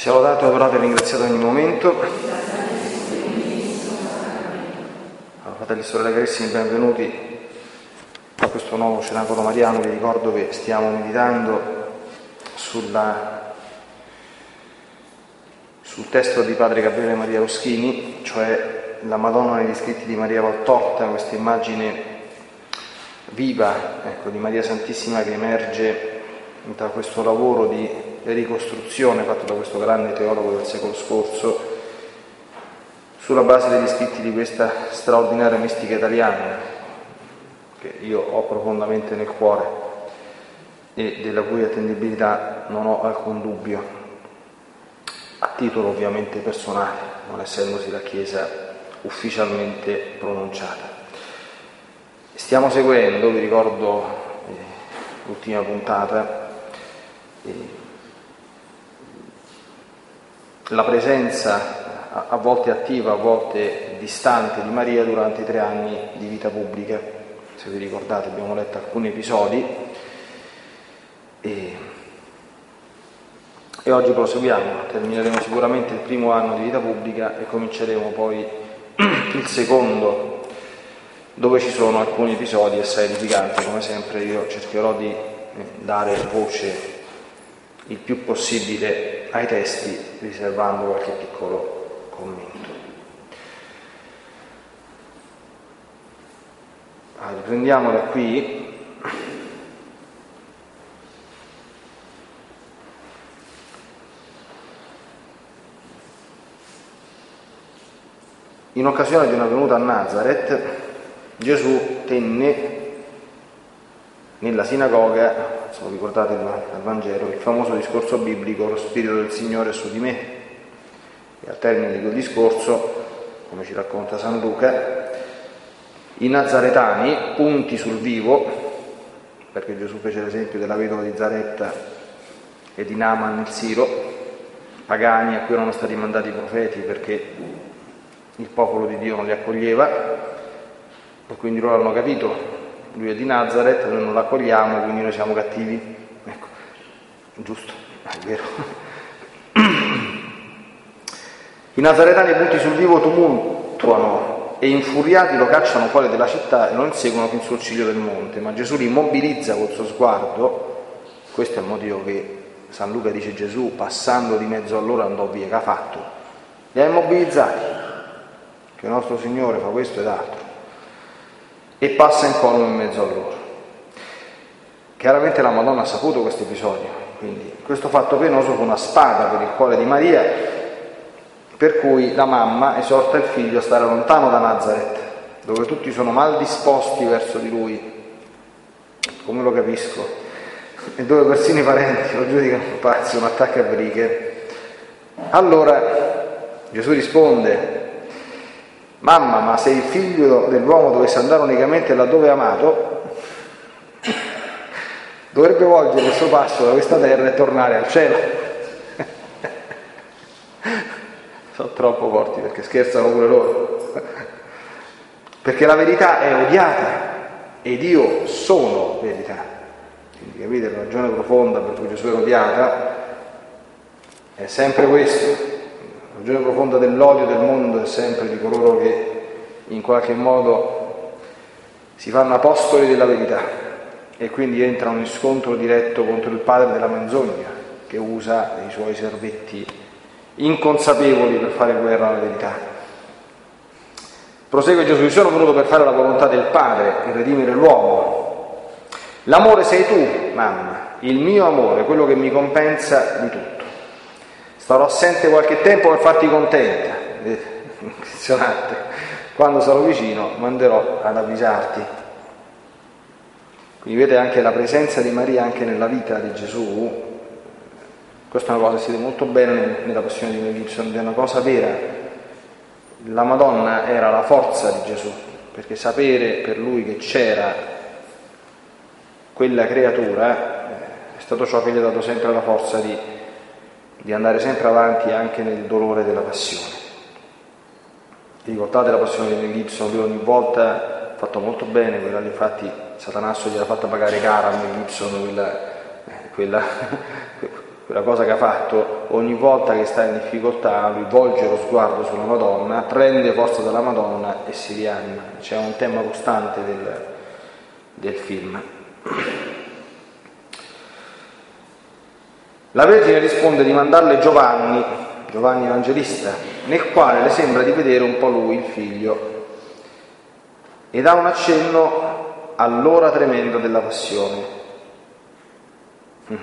Sia lodato, adorato e ringraziato in ogni momento. Allora, fratelli e sorelle carissimi, benvenuti a questo nuovo cenacolo mariano. Vi ricordo che stiamo meditando sulla, sul testo di padre Gabriele Maria Roschini, cioè la Madonna negli scritti di Maria Valtorta, questa immagine viva ecco, di Maria Santissima che emerge da questo lavoro di ricostruzione fatto da questo grande teologo del secolo scorso sulla base degli scritti di questa straordinaria mistica italiana che io ho profondamente nel cuore e della cui attendibilità non ho alcun dubbio, a titolo ovviamente personale, non essendosi la Chiesa ufficialmente pronunciata. Stiamo seguendo, vi ricordo eh, l'ultima puntata, eh, la presenza a volte attiva, a volte distante di Maria durante i tre anni di vita pubblica. Se vi ricordate abbiamo letto alcuni episodi. E, e oggi proseguiamo, termineremo sicuramente il primo anno di vita pubblica e cominceremo poi il secondo dove ci sono alcuni episodi assai edificanti, come sempre io cercherò di eh, dare voce il più possibile ai testi, riservando qualche piccolo commento. Allora, riprendiamo da qui. In occasione di una venuta a Nazareth, Gesù tenne nella sinagoga se lo ricordate dal Vangelo, il famoso discorso biblico, lo Spirito del Signore è su di me. E al termine di quel discorso, come ci racconta San Luca, i nazaretani, punti sul vivo, perché Gesù fece l'esempio della vedova di Zaretta e di Naaman il Siro, pagani a cui erano stati mandati i profeti perché il popolo di Dio non li accoglieva, e quindi loro hanno capito lui è di Nazareth, noi non l'accogliamo, quindi noi siamo cattivi. Ecco, giusto, è vero. I nazaretani punti sul vivo tumultuano e infuriati lo cacciano fuori della città e lo inseguono fin sul ciglio del monte, ma Gesù li immobilizza col suo sguardo, questo è il motivo che San Luca dice Gesù passando di mezzo a loro andò via, che ha fatto? Li ha immobilizzati, che il nostro Signore fa questo ed altro e passa incolmo in mezzo a loro. Chiaramente la Madonna ha saputo questo episodio, quindi questo fatto penoso fu una spada per il cuore di Maria, per cui la mamma esorta il figlio a stare lontano da Nazareth, dove tutti sono mal disposti verso di lui, come lo capisco, e dove persino i parenti lo giudicano un pazzo, un attacco a brighe. Allora Gesù risponde, Mamma, ma se il figlio dell'uomo dovesse andare unicamente laddove è amato, dovrebbe volgere il suo passo da questa terra e tornare al cielo. Sono troppo forti perché scherzano pure loro. Perché la verità è odiata ed io sono verità. Quindi capite la ragione profonda per cui Gesù è odiata è sempre questo ragione profonda dell'odio del mondo è sempre di coloro che in qualche modo si fanno apostoli della verità e quindi entrano in scontro diretto contro il padre della menzogna che usa i suoi servetti inconsapevoli per fare guerra alla verità. Prosegue Gesù, io sono venuto per fare la volontà del Padre e redimere l'uomo. L'amore sei tu, mamma, il mio amore, quello che mi compensa di tutto. Starò assente qualche tempo per farti contenta. Impressionante. Quando sarò vicino manderò ad avvisarti. Quindi vedete anche la presenza di Maria anche nella vita di Gesù. Questa è una cosa che si vede molto bene nella passione di Mel Gibson, è una cosa vera. La Madonna era la forza di Gesù, perché sapere per lui che c'era quella creatura eh, è stato ciò che gli ha dato sempre la forza di di andare sempre avanti anche nel dolore della passione. Ricordate la passione di Gibson? Lui ogni volta ha fatto molto bene, quella infatti Satanasso gli ha fatto pagare cara a Gibson, quella, eh, quella, quella cosa che ha fatto, ogni volta che sta in difficoltà lui volge lo sguardo sulla Madonna, prende forza dalla Madonna e si rianima. C'è un tema costante del, del film. La Vergine risponde di mandarle Giovanni, Giovanni Evangelista, nel quale le sembra di vedere un po' lui, il figlio, e dà un accenno all'ora tremenda della passione. Mm.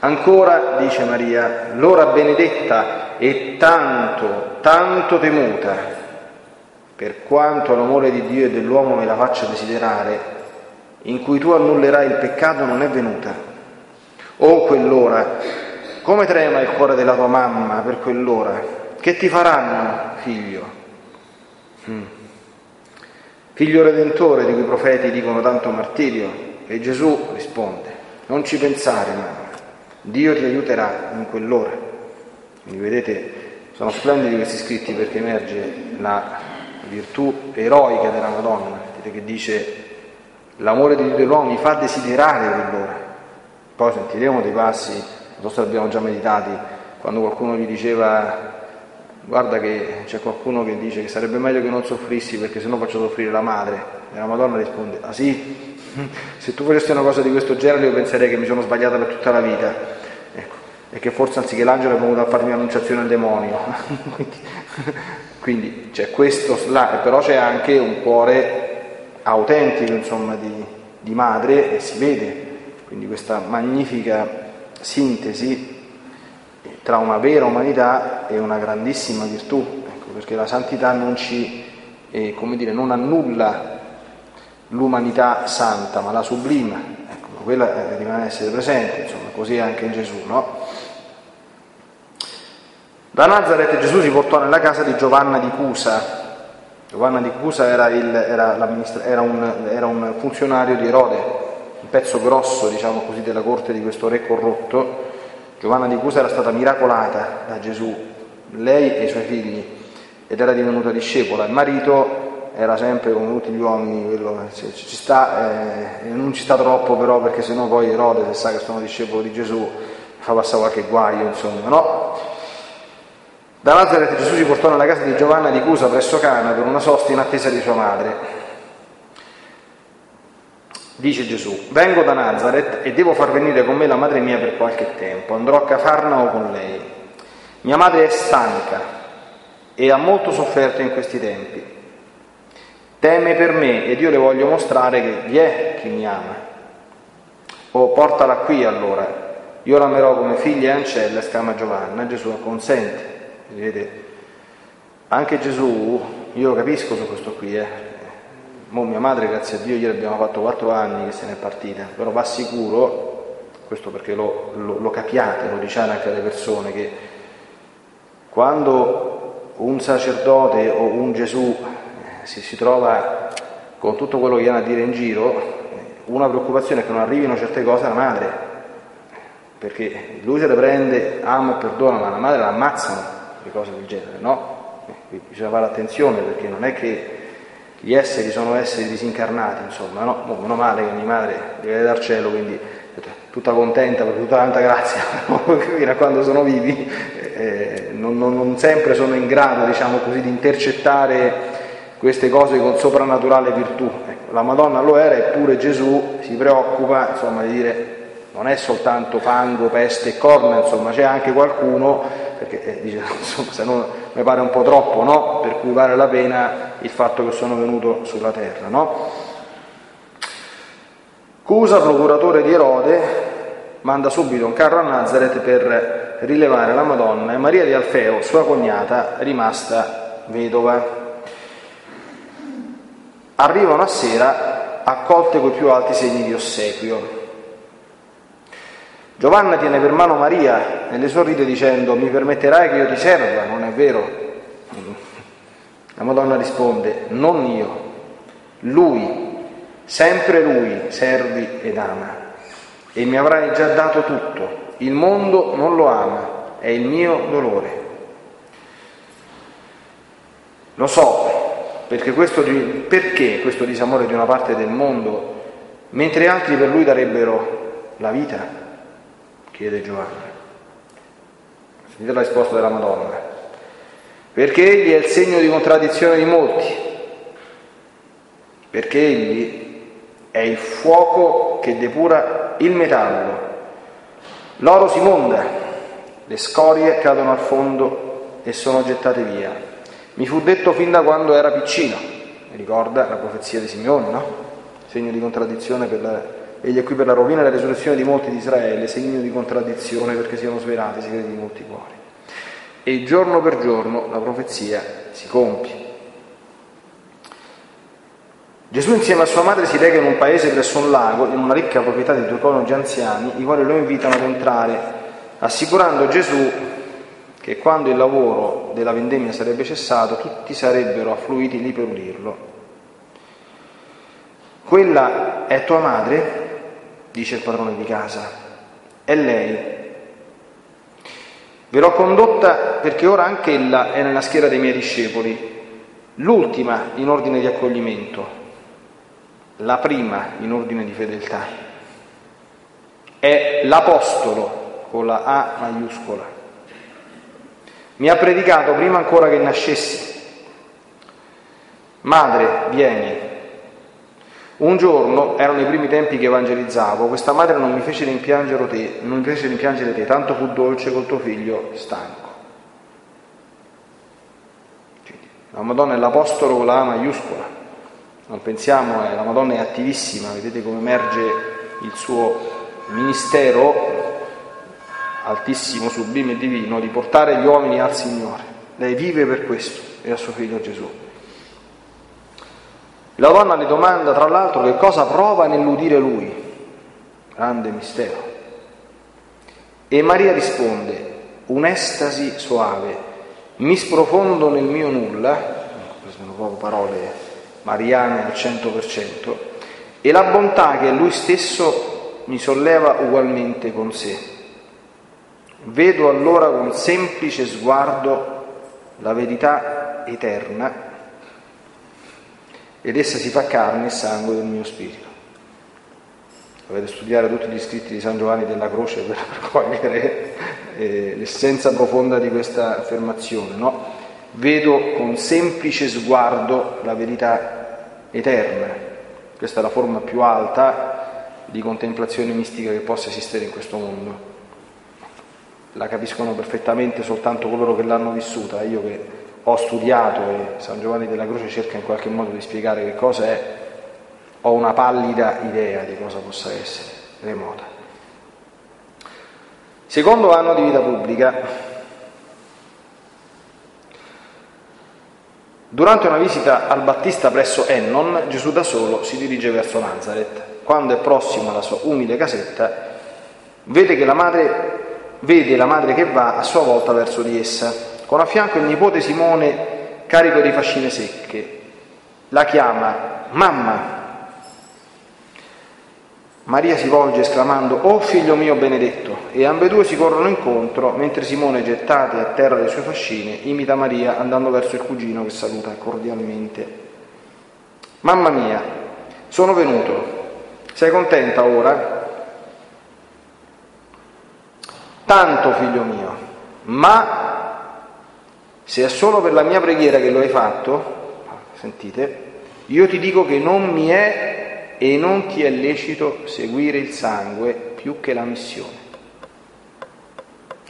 Ancora, dice Maria, l'ora benedetta e tanto, tanto temuta, per quanto l'amore di Dio e dell'uomo me la faccia desiderare, in cui tu annullerai il peccato non è venuta. Oh quell'ora, come trema il cuore della tua mamma per quell'ora? Che ti faranno, figlio? Mm. Figlio redentore di cui i profeti dicono tanto martirio. E Gesù risponde, non ci pensare, mamma, Dio ti aiuterà in quell'ora. Quindi vedete, sono splendidi questi scritti perché emerge la virtù eroica della Madonna, che dice l'amore di Dio dell'uomo mi fa desiderare quell'ora. Poi sentiremo dei passi non so se abbiamo già meditati, quando qualcuno gli diceva guarda che c'è qualcuno che dice che sarebbe meglio che non soffrissi perché sennò faccio soffrire la madre. E la Madonna risponde, ah sì? Se tu facessi una cosa di questo genere io penserei che mi sono sbagliata per tutta la vita. Ecco. E che forse anziché l'angelo è venuto a farmi annunciazione al demonio. Quindi c'è questo, però c'è anche un cuore autentico, insomma, di, di madre e si vede. Quindi questa magnifica sintesi tra una vera umanità e una grandissima virtù, ecco, perché la santità non ci, eh, come dire, non annulla l'umanità santa, ma la sublima, ecco, quella eh, rimane essere presente, insomma, così anche in Gesù, no? Da Nazareth Gesù si portò nella casa di Giovanna di Cusa. Giovanna di Cusa era, il, era, era, un, era un funzionario di Erode, un pezzo grosso, diciamo così, della corte di questo re corrotto, Giovanna di Cusa era stata miracolata da Gesù, lei e i suoi figli, ed era divenuta discepola. Il marito era sempre come tutti gli uomini, quello, ci sta, eh, non ci sta troppo però perché sennò poi Erode, se sa che sono discepolo di Gesù, fa passare qualche guaio, insomma, no? Da Nazareth Gesù si portò nella casa di Giovanna di Cusa presso Cana per una sosta in attesa di sua madre. Dice Gesù, vengo da Nazareth e devo far venire con me la madre mia per qualche tempo, andrò a Cafarnao con lei. Mia madre è stanca e ha molto sofferto in questi tempi. Teme per me ed io le voglio mostrare che vi è chi mi ama. Oh, portala qui allora, io l'amerò come figlia e ancella, esclama Giovanna. Gesù acconsente. Vedete, anche Gesù, io lo capisco su questo qui, eh, Mo mia madre, grazie a Dio, ieri abbiamo fatto quattro anni che se n'è partita, però va sicuro, questo perché lo, lo, lo capiate, lo diciate anche alle persone, che quando un sacerdote o un Gesù eh, si, si trova con tutto quello che viene a dire in giro, eh, una preoccupazione è che non arrivino certe cose alla madre, perché lui se le prende, ama e perdona, ma la madre la ammazzano le cose del genere, no? Eh, bisogna fare attenzione perché non è che gli esseri sono esseri disincarnati, insomma, no? Oh, meno male che mia madre deve dar cielo, quindi tutta contenta per tutta tanta grazia, fino a quando sono vivi, eh, non, non, non, sempre sono in grado, diciamo così, di intercettare queste cose con soprannaturale virtù. Ecco, la Madonna lo era, eppure Gesù si preoccupa, insomma, di dire non è soltanto fango, peste e corna, insomma, c'è anche qualcuno, perché eh, dice, insomma, se no mi pare un po' troppo, no? Per cui vale la pena il fatto che sono venuto sulla terra, no? Cusa, procuratore di Erode, manda subito un carro a Nazareth per rilevare la Madonna e Maria di Alfeo, sua cognata, rimasta vedova. Arrivano a sera accolte coi più alti segni di ossequio. Giovanna tiene per mano Maria e le sorride dicendo mi permetterai che io ti serva, non è vero? La Madonna risponde non io, lui, sempre lui servi ed ama e mi avrai già dato tutto, il mondo non lo ama, è il mio dolore. Lo so, perché questo, perché questo disamore di una parte del mondo, mentre altri per lui darebbero la vita? Chiede Giovanni. Sentite la risposta della Madonna. Perché egli è il segno di contraddizione di molti, perché egli è il fuoco che depura il metallo. L'oro si monda, le scorie cadono al fondo e sono gettate via. Mi fu detto fin da quando era piccino, ricorda la profezia di Simeone, no? Segno di contraddizione per la, egli è qui per la rovina e la risurrezione di molti di Israele, segno di contraddizione perché siano svelati i segreti di molti cuori. E giorno per giorno la profezia si compie. Gesù insieme a sua madre si reca in un paese presso un lago, in una ricca proprietà di due coniugi anziani, i quali lo invitano ad entrare, assicurando Gesù che quando il lavoro della vendemmia sarebbe cessato, tutti sarebbero affluiti lì per udirlo. Quella è tua madre? Dice il padrone di casa. È lei. Ve l'ho condotta perché ora anche ella è nella schiera dei miei discepoli, l'ultima in ordine di accoglimento, la prima in ordine di fedeltà. È l'Apostolo con la A maiuscola. Mi ha predicato prima ancora che nascessi. Madre, vieni. Un giorno, erano i primi tempi che evangelizzavo, questa madre non mi fece rimpiangere te, non mi fece rimpiangere te, tanto fu dolce col tuo figlio stanco. La Madonna è l'Apostolo con la A maiuscola. Non pensiamo, eh, la Madonna è attivissima, vedete come emerge il suo ministero altissimo, sublime e divino di portare gli uomini al Signore. Lei vive per questo e a suo figlio Gesù. La donna le domanda tra l'altro che cosa prova nell'udire lui, grande mistero. E Maria risponde, un'estasi soave, mi sprofondo nel mio nulla, sono proprio parole mariane al 100%, e la bontà che lui stesso mi solleva ugualmente con sé. Vedo allora con semplice sguardo la verità eterna ed essa si fa carne e sangue del mio spirito. Dovete studiare tutti gli scritti di San Giovanni della Croce per cogliere eh, l'essenza profonda di questa affermazione, no? Vedo con semplice sguardo la verità eterna. Questa è la forma più alta di contemplazione mistica che possa esistere in questo mondo. La capiscono perfettamente soltanto coloro che l'hanno vissuta. Io che ho studiato e San Giovanni della Croce cerca in qualche modo di spiegare che cosa è, ho una pallida idea di cosa possa essere, remota. Secondo anno di vita pubblica, Durante una visita al Battista presso Ennon, Gesù da solo si dirige verso Nazareth. Quando è prossimo alla sua umile casetta, vede, la madre, vede la madre che va a sua volta verso di essa, con a fianco il nipote Simone carico di fascine secche. La chiama mamma. Maria si volge esclamando, Oh figlio mio benedetto, e ambedue si corrono incontro, mentre Simone, gettate a terra le sue fascine, imita Maria andando verso il cugino che saluta cordialmente. Mamma mia, sono venuto, sei contenta ora? Tanto figlio mio, ma se è solo per la mia preghiera che lo hai fatto, sentite, io ti dico che non mi è e non ti è lecito seguire il sangue più che la missione.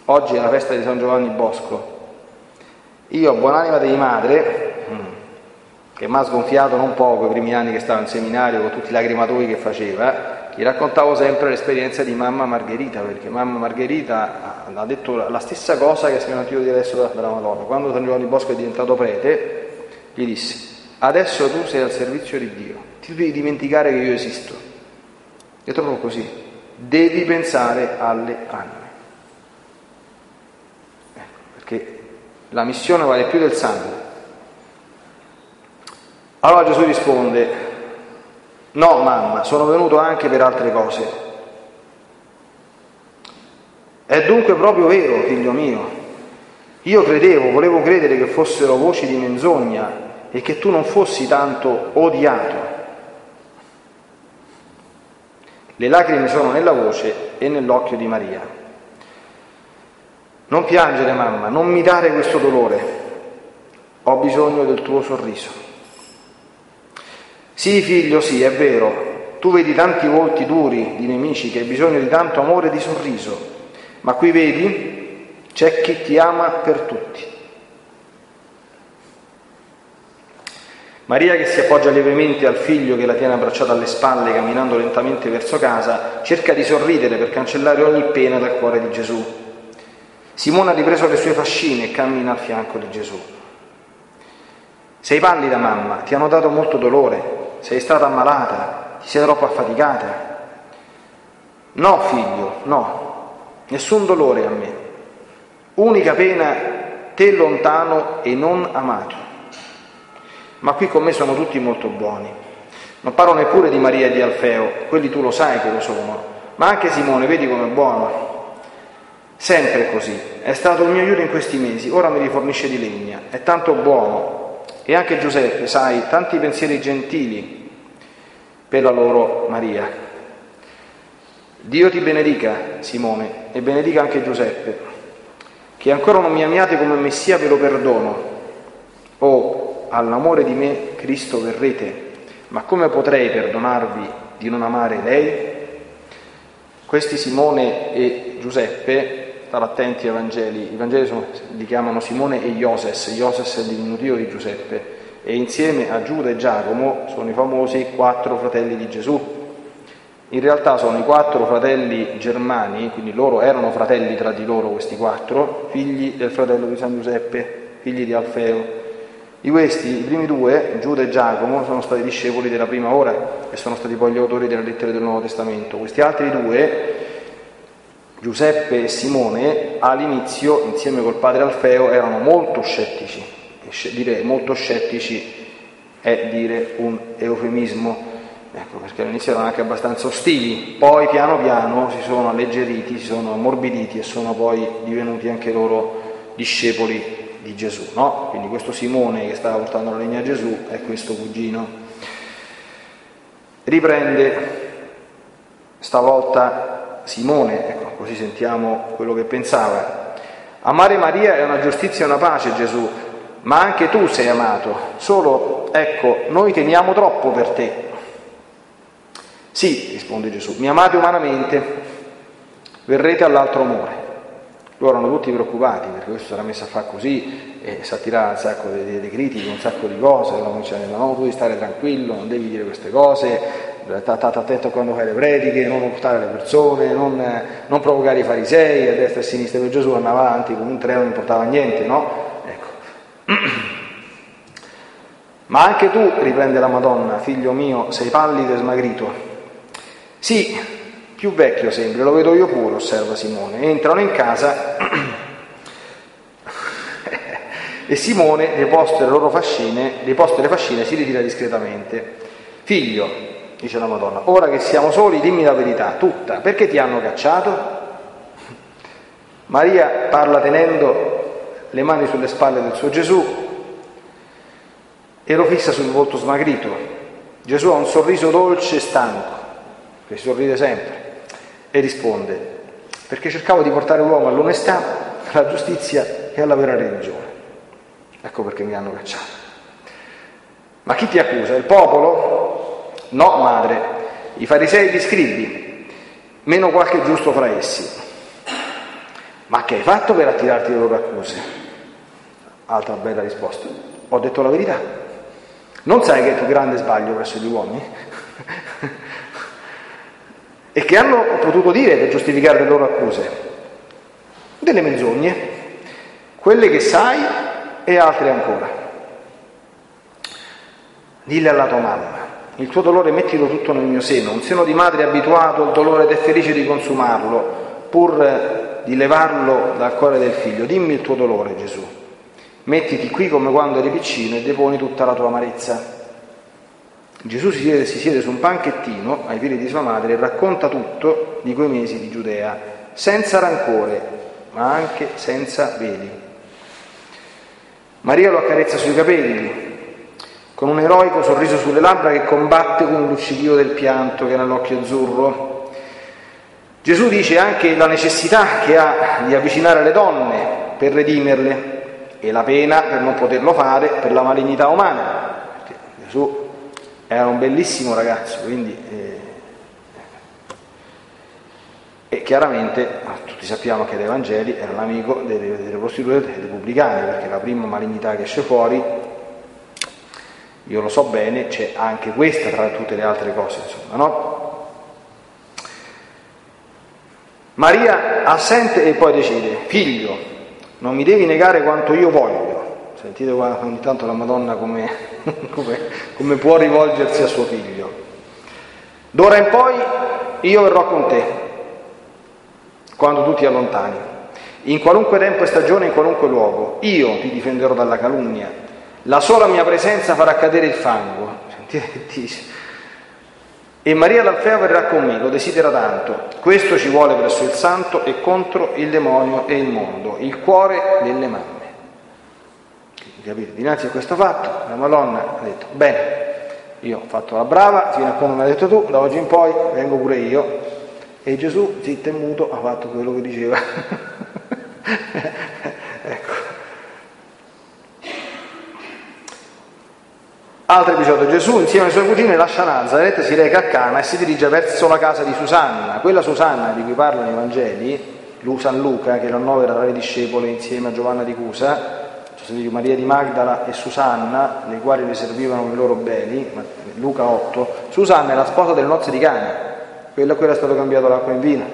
Oggi è la festa di San Giovanni Bosco. Io, buonanima di madre, mm, che mi ha sgonfiato non poco i primi anni che stavo in seminario con tutti i lacrimatori che faceva, gli raccontavo sempre l'esperienza di mamma Margherita, perché mamma Margherita ha detto la stessa cosa che stiamo sentito di adesso dalla Madonna. Quando San Giovanni Bosco è diventato prete, gli disse, adesso tu sei al servizio di Dio, ti devi dimenticare che io esisto. È proprio così, devi pensare alle anime. Ecco, perché la missione vale più del sangue. Allora Gesù risponde, no mamma, sono venuto anche per altre cose. È dunque proprio vero, figlio mio. Io credevo, volevo credere che fossero voci di menzogna e che tu non fossi tanto odiato. Le lacrime sono nella voce e nell'occhio di Maria. Non piangere, mamma, non mi dare questo dolore. Ho bisogno del tuo sorriso. Sì, figlio, sì, è vero. Tu vedi tanti volti duri di nemici che hai bisogno di tanto amore e di sorriso, ma qui vedi c'è chi ti ama per tutti. Maria che si appoggia lievemente al figlio che la tiene abbracciata alle spalle camminando lentamente verso casa, cerca di sorridere per cancellare ogni pena dal cuore di Gesù. Simona ha ripreso le sue fascine e cammina al fianco di Gesù. Sei pallida mamma, ti hanno dato molto dolore, sei stata ammalata, ti sei troppo affaticata. No figlio, no, nessun dolore a me. Unica pena, te lontano e non amato ma qui con me sono tutti molto buoni. Non parlo neppure di Maria e di Alfeo, quelli tu lo sai che lo sono, ma anche Simone, vedi com'è buono. Sempre così, è stato il mio aiuto in questi mesi, ora mi rifornisce di legna, è tanto buono. E anche Giuseppe, sai, tanti pensieri gentili per la loro Maria. Dio ti benedica, Simone, e benedica anche Giuseppe, che ancora non mi amiate come Messia ve lo perdono. Oh, all'amore di me Cristo verrete, ma come potrei perdonarvi di non amare lei? Questi Simone e Giuseppe, state attenti ai Vangeli, i Vangeli sono, li chiamano Simone e Ioses, Ioses è il diminutivo di Giuseppe, e insieme a Giuda e Giacomo sono i famosi quattro fratelli di Gesù. In realtà sono i quattro fratelli germani, quindi loro erano fratelli tra di loro questi quattro, figli del fratello di San Giuseppe, figli di Alfeo, di questi, i primi due, Giuda e Giacomo, sono stati discepoli della prima ora e sono stati poi gli autori delle lettere del Nuovo Testamento. Questi altri due, Giuseppe e Simone, all'inizio, insieme col padre Alfeo, erano molto scettici. Dire molto scettici è dire un eufemismo, ecco, perché all'inizio erano anche abbastanza ostili, poi piano piano si sono alleggeriti, si sono ammorbiditi e sono poi divenuti anche loro discepoli di Gesù, no? Quindi questo Simone che stava portando la legna a Gesù è questo cugino. Riprende stavolta Simone, ecco, così sentiamo quello che pensava. Amare Maria è una giustizia e una pace, Gesù, ma anche tu sei amato, solo, ecco, noi teniamo troppo per te. Sì, risponde Gesù, mi amate umanamente, verrete all'altro amore. Loro erano tutti preoccupati perché questo sarà messo a fare così e si attirerà un sacco di, di, critiche, un sacco di cose, no, no, tu devi stare tranquillo, non devi dire queste cose, state attento quando fai le prediche, non portare le persone, non, non, provocare i farisei a destra e a sinistra, per Gesù andava avanti come un treno, non importava niente, no? Ecco. Ma anche tu, riprende la Madonna, figlio mio, sei pallido e smagrito. Sì, più vecchio sembri, lo vedo io pure, osserva Simone. Entrano in casa e Simone, deposte le loro fascine, deposte le fascine, si ritira discretamente. Figlio, dice la Madonna, ora che siamo soli, dimmi la verità, tutta, perché ti hanno cacciato? Maria parla tenendo le mani sulle spalle del suo Gesù e lo fissa sul volto smagrito. Gesù ha un sorriso dolce e stanco, che sorride sempre e risponde, perché cercavo di portare l'uomo all'onestà, alla giustizia e alla vera religione. Ecco perché mi hanno cacciato. Ma chi ti accusa? Il popolo? No, madre, i farisei e gli scribi, meno qualche giusto fra essi. Ma che hai fatto per attirarti le loro accuse? Altra bella risposta. Ho detto la verità. Non sai che è il più grande sbaglio presso gli uomini? e che hanno potuto dire per giustificare le loro accuse? Delle menzogne, quelle che sai e altre ancora. Dille alla tua mamma, il tuo dolore mettilo tutto nel mio seno, un seno di madre abituato al dolore ed è felice di consumarlo, pur di levarlo dal cuore del figlio. Dimmi il tuo dolore, Gesù. Mettiti qui come quando eri piccino e deponi tutta la tua amarezza. Gesù si siede, si siede su un panchettino ai piedi di sua madre e racconta tutto di quei mesi di Giudea, senza rancore, ma anche senza veli. Maria lo accarezza sui capelli, con un eroico sorriso sulle labbra che combatte con un luccichio del pianto che è nell'occhio azzurro. Gesù dice anche la necessità che ha di avvicinare le donne per redimerle e la pena per non poterlo fare per la malignità umana. Perché Gesù era un bellissimo ragazzo, quindi eh, e chiaramente tutti sappiamo che dai Vangeli era l'amico delle, delle prostitute e dei pubblicani, perché la prima malignità che esce fuori, io lo so bene, c'è anche questa tra tutte le altre cose, insomma, no? Maria assente e poi decide, figlio, non mi devi negare quanto io voglio. Sentite ogni tanto la Madonna come, come, come può rivolgersi a suo figlio. D'ora in poi io verrò con te quando tu ti allontani, in qualunque tempo e stagione, in qualunque luogo, io ti difenderò dalla calunnia, la sola mia presenza farà cadere il fango. Sentite che dice. E Maria l'Alfeo verrà con me, lo desidera tanto. Questo ci vuole presso il santo e contro il demonio e il mondo, il cuore delle mamme. Capite? Dinanzi a questo fatto, la Madonna ha detto, bene, io ho fatto la brava, fino a quando mi hai detto tu, da oggi in poi vengo pure io, e Gesù, zitto e muto, ha fatto quello che diceva. ecco. Altro episodio, Gesù insieme alle sue cugine lascia Nazareth, si reca a Cana e si dirige verso la casa di Susanna. Quella Susanna di cui parlano i Vangeli, San Luca, che lo annovera tra le discepole insieme a Giovanna di Cusa, Maria di Magdala e Susanna, le quali le servivano i loro beni, Luca 8, Susanna è la sposa del nozze di Cana, quella a cui era stato cambiato l'acqua in vino.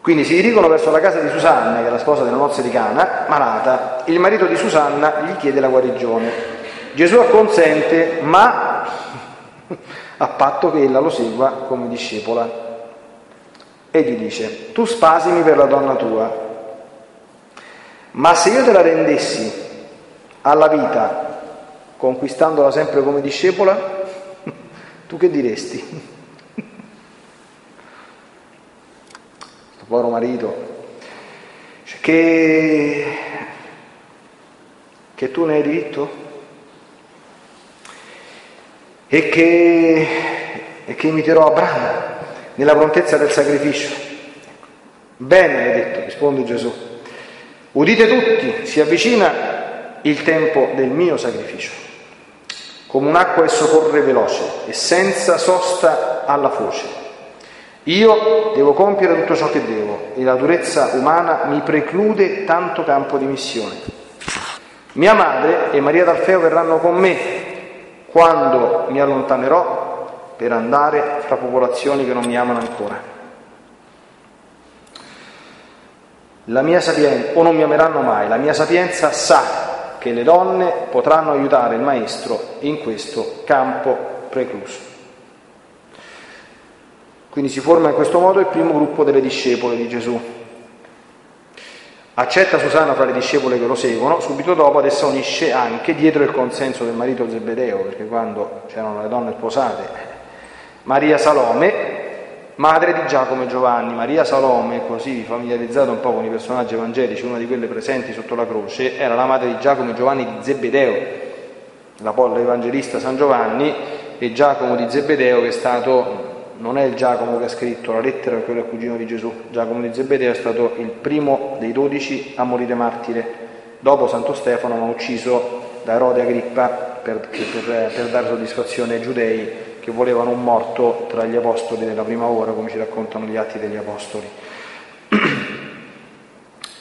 Quindi si dirigono verso la casa di Susanna, che è la sposa della nozze di Cana, malata. Il marito di Susanna gli chiede la guarigione. Gesù acconsente, ma a patto che ella lo segua come discepola. E gli dice, tu spasimi per la donna tua, ma se io te la rendessi alla vita, conquistandola sempre come discepola, tu che diresti? povero marito, cioè, che, che tu ne hai diritto e che, e che imiterò Abramo nella prontezza del sacrificio. Bene hai detto, risponde Gesù. Udite tutti, si avvicina il tempo del mio sacrificio. Come un'acqua esso corre veloce e senza sosta alla foce io devo compiere tutto ciò che devo e la durezza umana mi preclude tanto campo di missione. Mia madre e Maria d'Alfeo verranno con me quando mi allontanerò per andare fra popolazioni che non mi amano ancora. La mia sapienza, o non mi ameranno mai, la mia sapienza sa che le donne potranno aiutare il Maestro in questo campo precluso. Quindi si forma in questo modo il primo gruppo delle discepole di Gesù. Accetta Susanna fra le discepole che lo seguono, subito dopo ad essa unisce anche, dietro il consenso del marito Zebedeo, perché quando c'erano le donne sposate, Maria Salome, madre di Giacomo e Giovanni. Maria Salome, così familiarizzata un po' con i personaggi evangelici, una di quelle presenti sotto la croce, era la madre di Giacomo e Giovanni di Zebedeo, l'evangelista San Giovanni e Giacomo di Zebedeo che è stato non è il Giacomo che ha scritto la lettera, quello è il cugino di Gesù. Giacomo di Zebedeo è stato il primo dei dodici a morire martire, dopo Santo Stefano, ma ucciso da Erode Agrippa per, per, per dare soddisfazione ai giudei che volevano un morto tra gli apostoli della prima ora, come ci raccontano gli atti degli apostoli.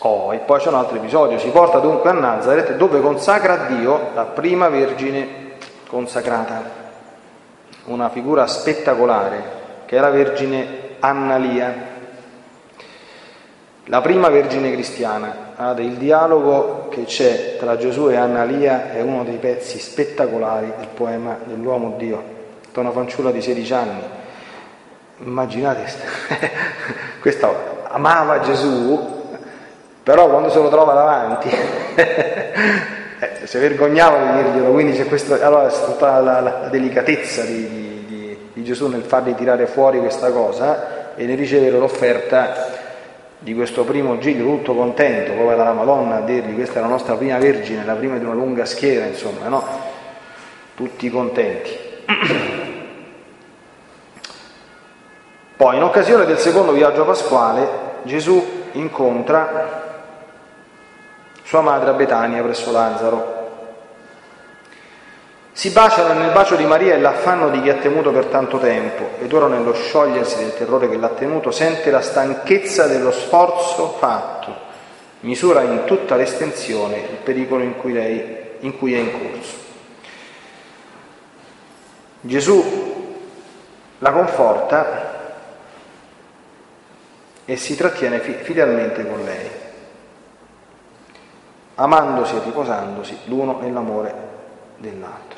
Oh, e poi c'è un altro episodio, si porta dunque a Nazareth dove consacra a Dio la prima vergine consacrata, una figura spettacolare che è la Vergine Annalia, la prima Vergine cristiana. Il dialogo che c'è tra Gesù e Annalia è uno dei pezzi spettacolari del poema dell'uomo Dio, da una fanciulla di 16 anni. Immaginate, questa amava Gesù, però quando se lo trova davanti eh, si vergognava di dirglielo, quindi c'è questa, allora tutta la, la delicatezza di, di Gesù nel fargli tirare fuori questa cosa e nel ricevere l'offerta di questo primo giglio tutto contento, va dalla Madonna a dirgli questa è la nostra prima vergine, la prima di una lunga schiera, insomma, no? Tutti contenti. Poi, in occasione del secondo viaggio pasquale, Gesù incontra sua madre a Betania presso Lazzaro. Si baciano nel bacio di Maria e l'affanno di chi ha temuto per tanto tempo ed ora nello sciogliersi del terrore che l'ha tenuto sente la stanchezza dello sforzo fatto, misura in tutta l'estensione il pericolo in cui, lei, in cui è in corso. Gesù la conforta e si trattiene filialmente con lei, amandosi e riposandosi l'uno nell'amore dell'altro.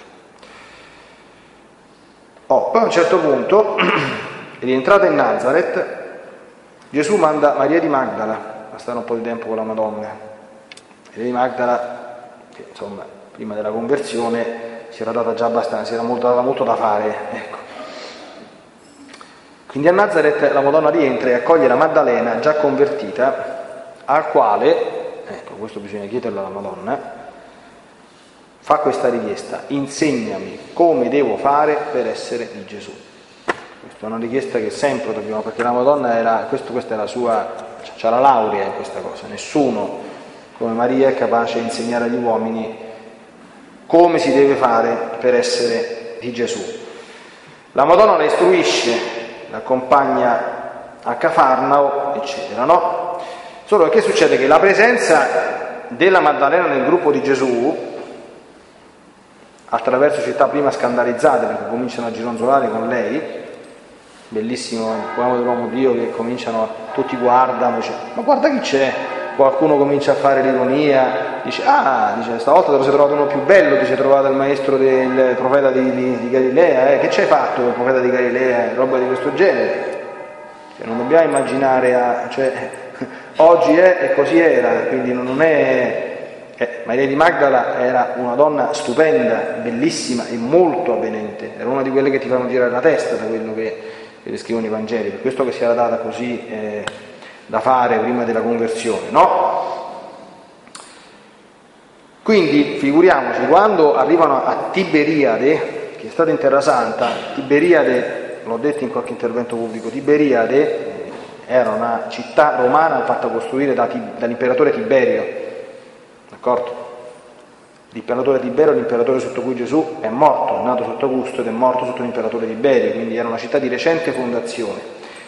Oh, poi a un certo punto, rientrata in Nazareth, Gesù manda Maria di Magdala a stare un po' di tempo con la Madonna. Maria di Magdala, che insomma, prima della conversione si era data già abbastanza, si era molto, data molto da fare. Ecco. Quindi a Nazareth la Madonna rientra e accoglie la Maddalena già convertita, al quale, ecco questo bisogna chiederlo alla Madonna, fa questa richiesta, insegnami come devo fare per essere di Gesù. Questa è una richiesta che sempre dobbiamo, perché la Madonna era, questo, questa è la sua, c'ha la laurea in questa cosa, nessuno come Maria è capace di insegnare agli uomini come si deve fare per essere di Gesù. La Madonna la istruisce, l'accompagna a Cafarnao, eccetera, no? Solo che succede? Che la presenza della Maddalena nel gruppo di Gesù attraverso città prima scandalizzate perché cominciano a gironzolare con lei, bellissimo il poema dell'uomo Dio che cominciano, tutti guardano, dice, ma guarda chi c'è, qualcuno comincia a fare l'ironia, dice, ah, dice, stavolta te lo sei trovato uno più bello, ti sei trovato il maestro del profeta di, di, di Galilea, eh? che ci hai fatto il profeta di Galilea, roba di questo genere. Cioè, non dobbiamo immaginare, a, cioè, oggi è e così era, quindi non è eh, Maria di Magdala era una donna stupenda, bellissima e molto avvenente, era una di quelle che ti fanno girare la testa da quello che, che descrivono i Vangeli, per questo che si era data così eh, da fare prima della conversione, no? Quindi figuriamoci, quando arrivano a Tiberiade, che è stata in Terra Santa, Tiberiade, l'ho detto in qualche intervento pubblico, Tiberiade era una città romana fatta costruire da, dall'imperatore Tiberio, D'accordo? L'imperatore Tiberio è l'imperatore sotto cui Gesù è morto, è nato sotto Augusto ed è morto sotto l'imperatore Tiberio, quindi era una città di recente fondazione.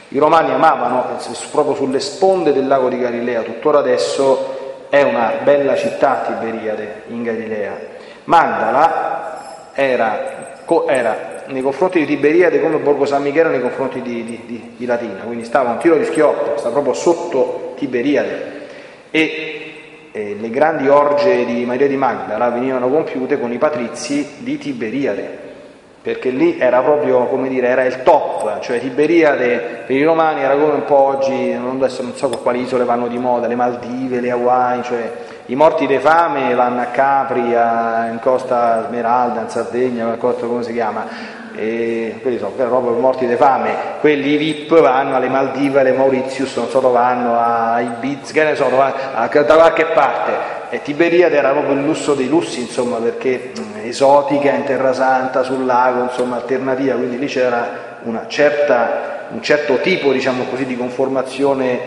I romani amavano, proprio sulle sponde del lago di Galilea, tuttora adesso è una bella città Tiberiade in Galilea. Magdala era, era nei confronti di Tiberiade come Borgo San Michele nei confronti di, di, di, di Latina, quindi stava un tiro di schioppo, sta proprio sotto Tiberiade. E eh, le grandi orge di Maria di Magdala venivano compiute con i patrizi di Tiberiade, perché lì era proprio, come dire, era il top, cioè Tiberiade per i romani era come un po' oggi, adesso non so quali isole vanno di moda, le Maldive, le Hawaii, cioè i morti di fame vanno a Capri, a, in Costa Smeralda, in Sardegna, qualcosa come si chiama, e quelli sono proprio morti di fame, quelli VIP vanno alle Maldive, alle Mauritius, non so dove vanno, a Ibiza, che ne so, da qualche parte. E Tiberiade era proprio il lusso dei lussi, insomma, perché mh, esotica, in terra santa, sul lago, insomma, alternativa, quindi lì c'era certa, un certo tipo, diciamo così, di conformazione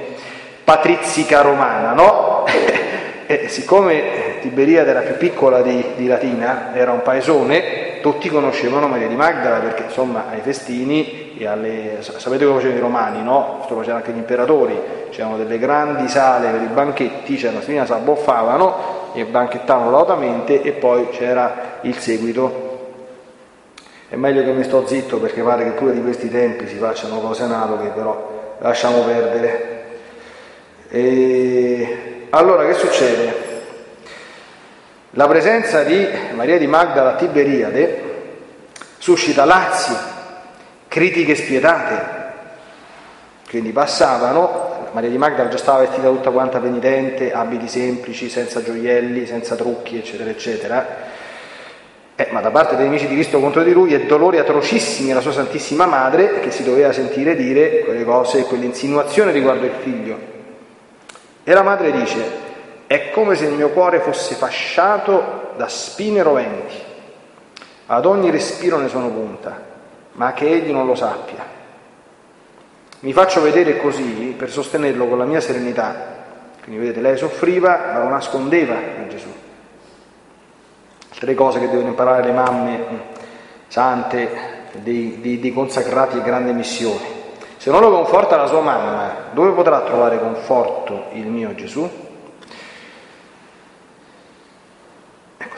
patrizzica romana, no? e siccome Tiberiade era più piccola di, di Latina, era un paesone, tutti conoscevano Maria di Magdala perché insomma ai festini e alle... sapete come facevano i romani, no? Facevano anche gli imperatori, c'erano delle grandi sale per i banchetti, c'erano si abboffavano e banchettavano lautamente e poi c'era il seguito. È meglio che mi sto zitto perché pare che pure di questi tempi si facciano cose analoghe, però lasciamo perdere. E allora che succede? La presenza di Maria di Magdala a Tiberiade suscita lazzi, critiche spietate. Quindi passavano, Maria di Magdala già stava vestita tutta quanta penitente, abiti semplici, senza gioielli, senza trucchi, eccetera, eccetera. Eh, ma da parte dei nemici di Cristo contro di lui e dolori atrocissimi alla sua Santissima Madre che si doveva sentire dire quelle cose, quell'insinuazione riguardo il figlio. E la madre dice, è come se il mio cuore fosse fasciato da spine roventi. Ad ogni respiro ne sono punta, ma che egli non lo sappia. Mi faccio vedere così per sostenerlo con la mia serenità. Quindi vedete, lei soffriva ma lo nascondeva a Gesù. Altre cose che devono imparare le mamme mm, sante dei, dei, dei consacrati a grande missione. Se non lo conforta la sua mamma, dove potrà trovare conforto il mio Gesù?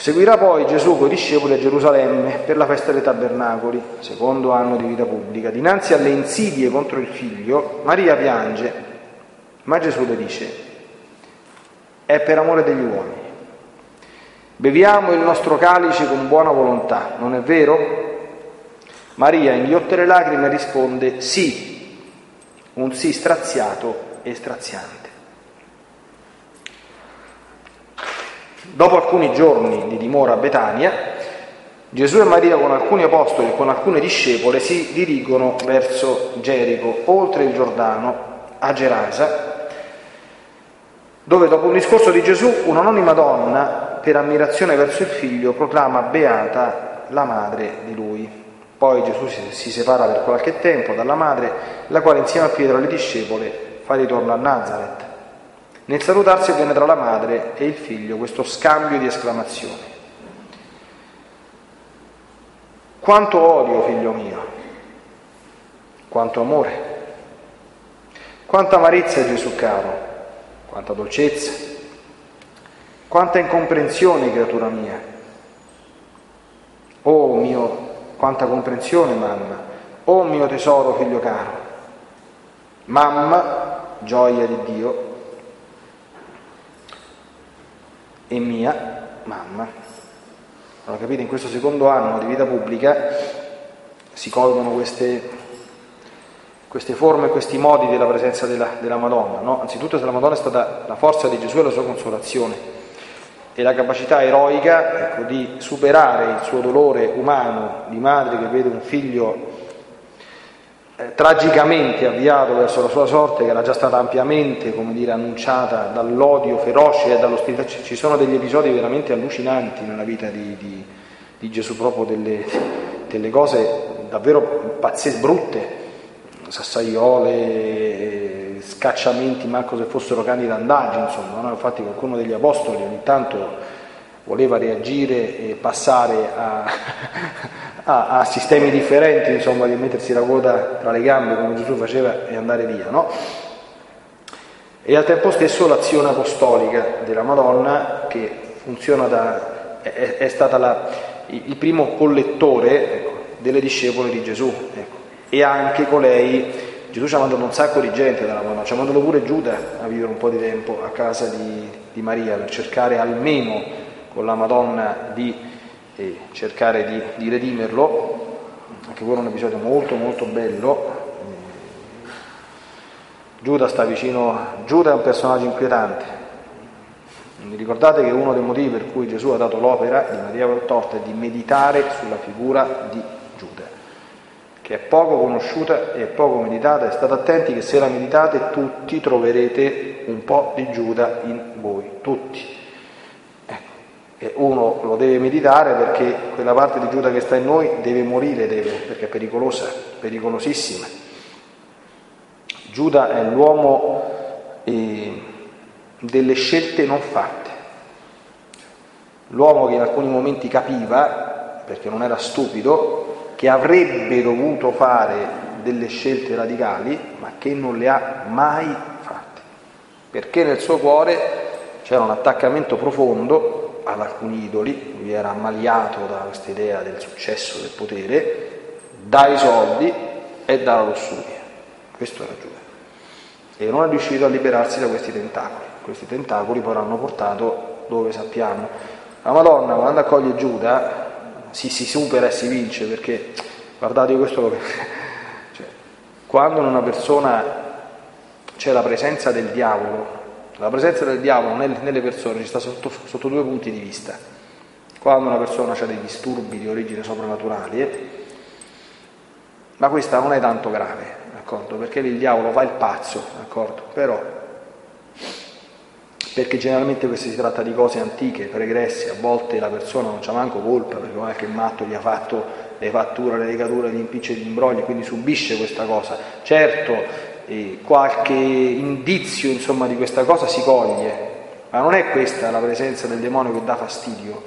Seguirà poi Gesù con i discepoli a Gerusalemme per la festa dei tabernacoli, secondo anno di vita pubblica. Dinanzi alle insidie contro il figlio, Maria piange, ma Gesù le dice, è per amore degli uomini. Beviamo il nostro calice con buona volontà, non è vero? Maria, inghiotte le lacrime, risponde sì, un sì straziato e straziante. Dopo alcuni giorni di dimora a Betania, Gesù e Maria con alcuni apostoli e con alcune discepole si dirigono verso Gerico, oltre il Giordano, a Gerasa, dove dopo un discorso di Gesù un'anonima donna, per ammirazione verso il figlio, proclama beata la madre di lui. Poi Gesù si separa per qualche tempo dalla madre, la quale insieme a Pietro e alle discepole fa ritorno a Nazareth. Nel salutarsi avviene tra la madre e il figlio questo scambio di esclamazioni. Quanto odio, figlio mio, quanto amore, quanta amarezza Gesù caro, quanta dolcezza, quanta incomprensione, creatura mia. Oh mio quanta comprensione, mamma. Oh mio tesoro, figlio caro. Mamma, gioia di Dio, e mia mamma. Allora capite, in questo secondo anno di vita pubblica si colgono queste, queste forme questi modi della presenza della, della Madonna. No? Anzitutto la Madonna è stata la forza di Gesù e la sua consolazione e la capacità eroica ecco, di superare il suo dolore umano di madre che vede un figlio eh, tragicamente avviato verso la sua sorte, che era già stata ampiamente dire, annunciata dall'odio feroce e dall'ostilità. Ci sono degli episodi veramente allucinanti nella vita di, di, di Gesù, proprio delle, delle, cose davvero pazzesche, brutte, sassaiole scacciamenti, manco se fossero cani d'andaggi, insomma, no? infatti qualcuno degli apostoli ogni tanto voleva reagire e passare a, a, a, sistemi differenti, insomma, di mettersi la coda tra le gambe come Gesù faceva e andare via, no? E al tempo stesso l'azione apostolica della Madonna che funziona da, è, è stata la, il primo collettore ecco, delle discepole di Gesù ecco, e anche colei Gesù ci ha mandato un sacco di gente dalla Madonna, ci ha mandato pure Giuda a vivere un po' di tempo a casa di, di Maria per cercare almeno con la Madonna di eh, cercare di, di, redimerlo, anche quello è un episodio molto molto bello. Giuda sta vicino, Giuda è un personaggio inquietante. Ricordate che uno dei motivi per cui Gesù ha dato l'opera di Maria Valtorta è di meditare sulla figura di Giuda che è poco conosciuta e poco meditata, e state attenti che se la meditate tutti troverete un po' di Giuda in voi, tutti. Uno lo deve meditare perché quella parte di Giuda che sta in noi deve morire, deve, perché è pericolosa, pericolosissima. Giuda è l'uomo eh, delle scelte non fatte, l'uomo che in alcuni momenti capiva, perché non era stupido, che avrebbe dovuto fare delle scelte radicali, ma che non le ha mai fatte, perché nel suo cuore c'era un attaccamento profondo ad alcuni idoli, lui era ammaliato da questa idea del successo, del potere, dai soldi e dalla lussuria. Questo era Giuda. E non è riuscito a liberarsi da questi tentacoli. Questi tentacoli poi l'hanno portato dove sappiamo. La Madonna quando accoglie Giuda si, si supera e si vince, perché guardate questo lo cioè, quando in una persona c'è la presenza del diavolo, la presenza del diavolo nelle persone ci sta sotto, sotto due punti di vista. Quando una persona ha dei disturbi di origine soprannaturale, ma questa non è tanto grave, d'accordo? Perché il diavolo fa il pazzo, d'accordo? Però perché generalmente questo si tratta di cose antiche, pregresse, a volte la persona non c'ha manco colpa perché qualche matto gli ha fatto le fatture, le legature, gli impicci e gli imbrogli, quindi subisce questa cosa. Certo, e qualche indizio insomma, di questa cosa si coglie, ma non è questa la presenza del demonio che dà fastidio,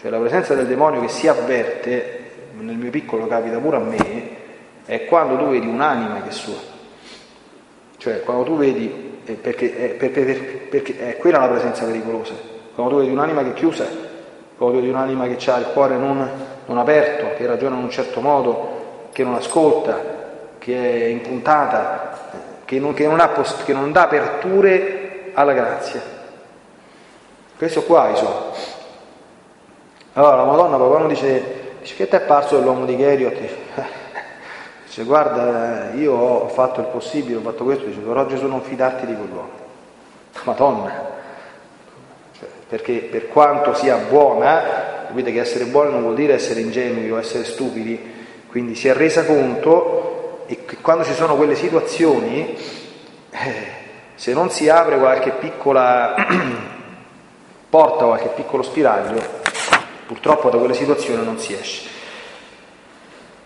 cioè la presenza del demonio che si avverte, nel mio piccolo capita pure a me, è quando tu vedi un'anima che sua, cioè quando tu vedi, eh, perché, eh, perché, perché, è quella la presenza pericolosa, quando tu vedi un'anima che è chiusa, quando tu vedi un'anima che ha il cuore non, non aperto, che ragiona in un certo modo, che non ascolta, che è impuntata, che non, che non, post, che non dà aperture alla grazia. Questo qua sono. Allora la Madonna quando dice, dice che ti è parso dell'uomo di Cheriot? Dice guarda io ho fatto il possibile, ho fatto questo, dice però Gesù non fidarti di quell'uomo. Madonna, cioè, perché per quanto sia buona, capite che essere buoni non vuol dire essere ingenui o essere stupidi, quindi si è resa conto e quando ci sono quelle situazioni, eh, se non si apre qualche piccola porta, qualche piccolo spiraglio, purtroppo da quelle situazioni non si esce.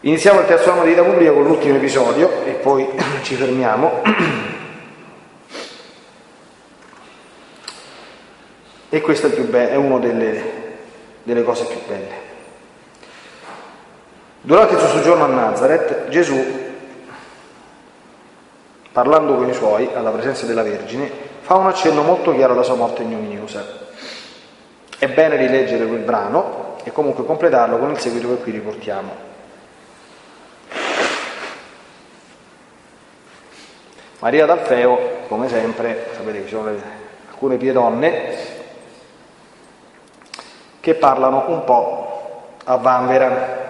Iniziamo il terzo anno di vita pubblica con l'ultimo episodio e poi ci fermiamo. E questo è, be- è una delle, delle cose più belle. Durante il suo soggiorno a Nazareth, Gesù, parlando con i suoi, alla presenza della Vergine, fa un accenno molto chiaro alla sua morte ignominiosa. È bene rileggere quel brano e comunque completarlo con il seguito che qui riportiamo. Maria d'Alfeo, come sempre, sapete che ci sono alcune pie donne che parlano un po' a vanvera.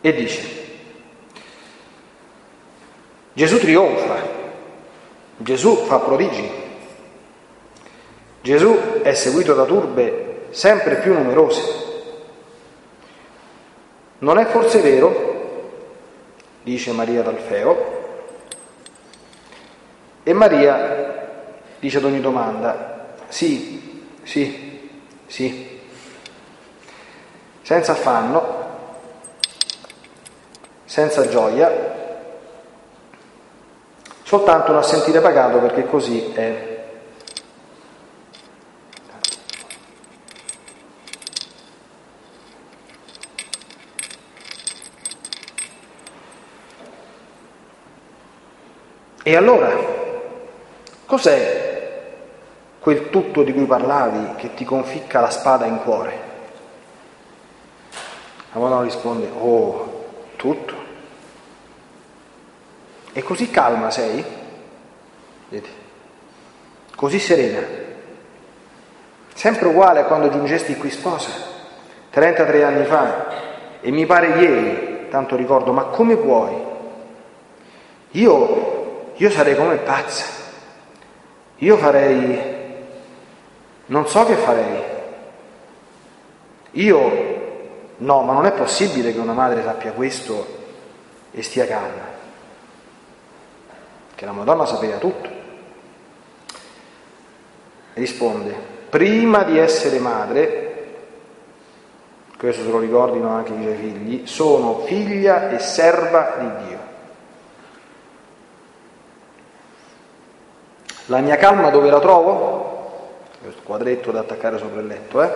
E dice, Gesù trionfa, Gesù fa prodigi, Gesù è seguito da turbe sempre più numerose. Non è forse vero, dice Maria d'Alfeo, e Maria dice ad ogni domanda, sì, sì, sì, senza affanno, senza gioia, soltanto un assentire pagato perché così è. E allora, cos'è quel tutto di cui parlavi che ti conficca la spada in cuore? La Madonna risponde, oh, tutto. E così calma sei? Vedete? Così serena. Sempre uguale a quando giungesti qui sposa, 33 anni fa, e mi pare ieri, tanto ricordo, ma come puoi? Io io sarei come pazza. Io farei, non so che farei. Io, no, ma non è possibile che una madre sappia questo e stia calma. Che la Madonna sapeva tutto. Risponde, prima di essere madre, questo se lo ricordino anche i miei figli, sono figlia e serva di Dio. La mia calma dove la trovo? Questo quadretto da attaccare sopra il letto, eh?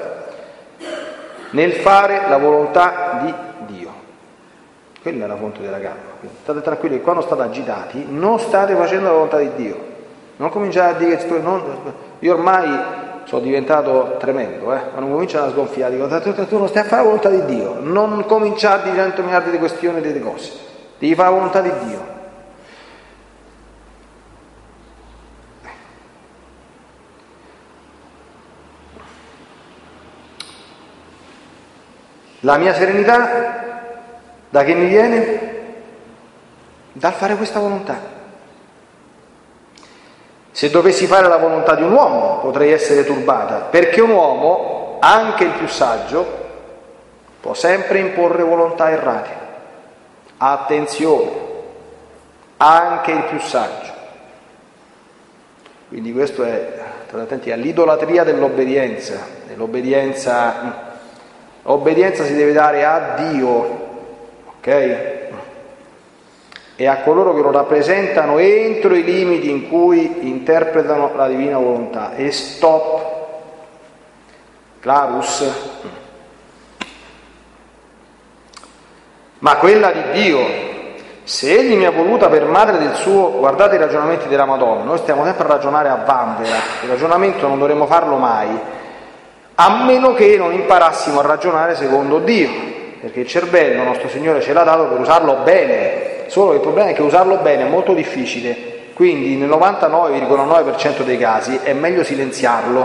Nel fare la volontà di Dio. Quella è la fonte della calma. Quindi state tranquilli quando state agitati non state facendo la volontà di Dio. Non cominciate a dire non... io ormai sono diventato tremendo, eh? ma non cominciano a sgonfiare, dico, tu non stai a fare la volontà di Dio, non cominciare di 100 miliardi di questioni e di cose, devi fare la volontà di Dio. La mia serenità da che mi viene? Dal fare questa volontà. Se dovessi fare la volontà di un uomo potrei essere turbata, perché un uomo, anche il più saggio, può sempre imporre volontà errate. Attenzione, anche il più saggio. Quindi questo è, state attenti, all'idolatria dell'obbedienza, dell'obbedienza L'obbedienza si deve dare a Dio, ok? E a coloro che lo rappresentano entro i limiti in cui interpretano la divina volontà. E stop. Clarus. Ma quella di Dio, se egli mi ha voluta per madre del suo, guardate i ragionamenti della Madonna, noi stiamo sempre a ragionare a vanvera, il ragionamento non dovremmo farlo mai, a meno che non imparassimo a ragionare secondo Dio, perché il cervello nostro Signore ce l'ha dato per usarlo bene, solo che il problema è che usarlo bene è molto difficile, quindi nel 99,9% dei casi è meglio silenziarlo,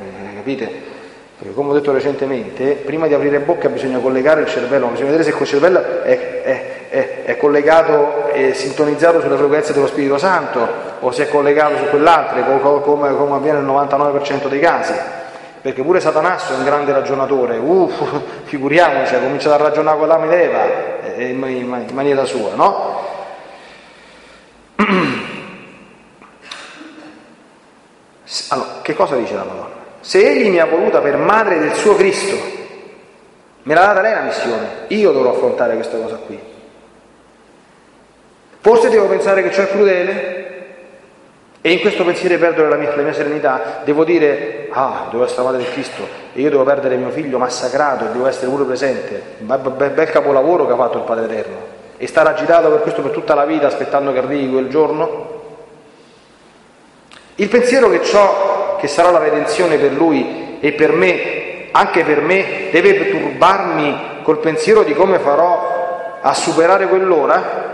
eh, capite? Perché come ho detto recentemente, prima di aprire bocca bisogna collegare il cervello, bisogna vedere se quel cervello è, è, è, è collegato e sintonizzato sulle frequenze dello Spirito Santo o se è collegato su quell'altro, come, come avviene nel 99% dei casi. Perché pure Satanasso è un grande ragionatore, uff, figuriamoci, ha cominciato a ragionare con l'ame d'Eva eh, in, maniera sua, no? Allora, che cosa dice la Madonna? Se egli mi ha voluta per madre del suo Cristo, me l'ha data lei la missione, io dovrò affrontare questa cosa qui. Forse devo pensare che ciò è crudele e in questo pensiero perdo la mia, la mia serenità, devo dire, ah, devo essere madre del Cristo e io devo perdere mio figlio massacrato e devo essere pure presente. Bel, bel, bel capolavoro che ha fatto il Padre Eterno. E stare agitato per questo per tutta la vita aspettando che arrivi quel giorno? Il pensiero che ho che sarà la redenzione per lui e per me, anche per me, deve turbarmi col pensiero di come farò a superare quell'ora?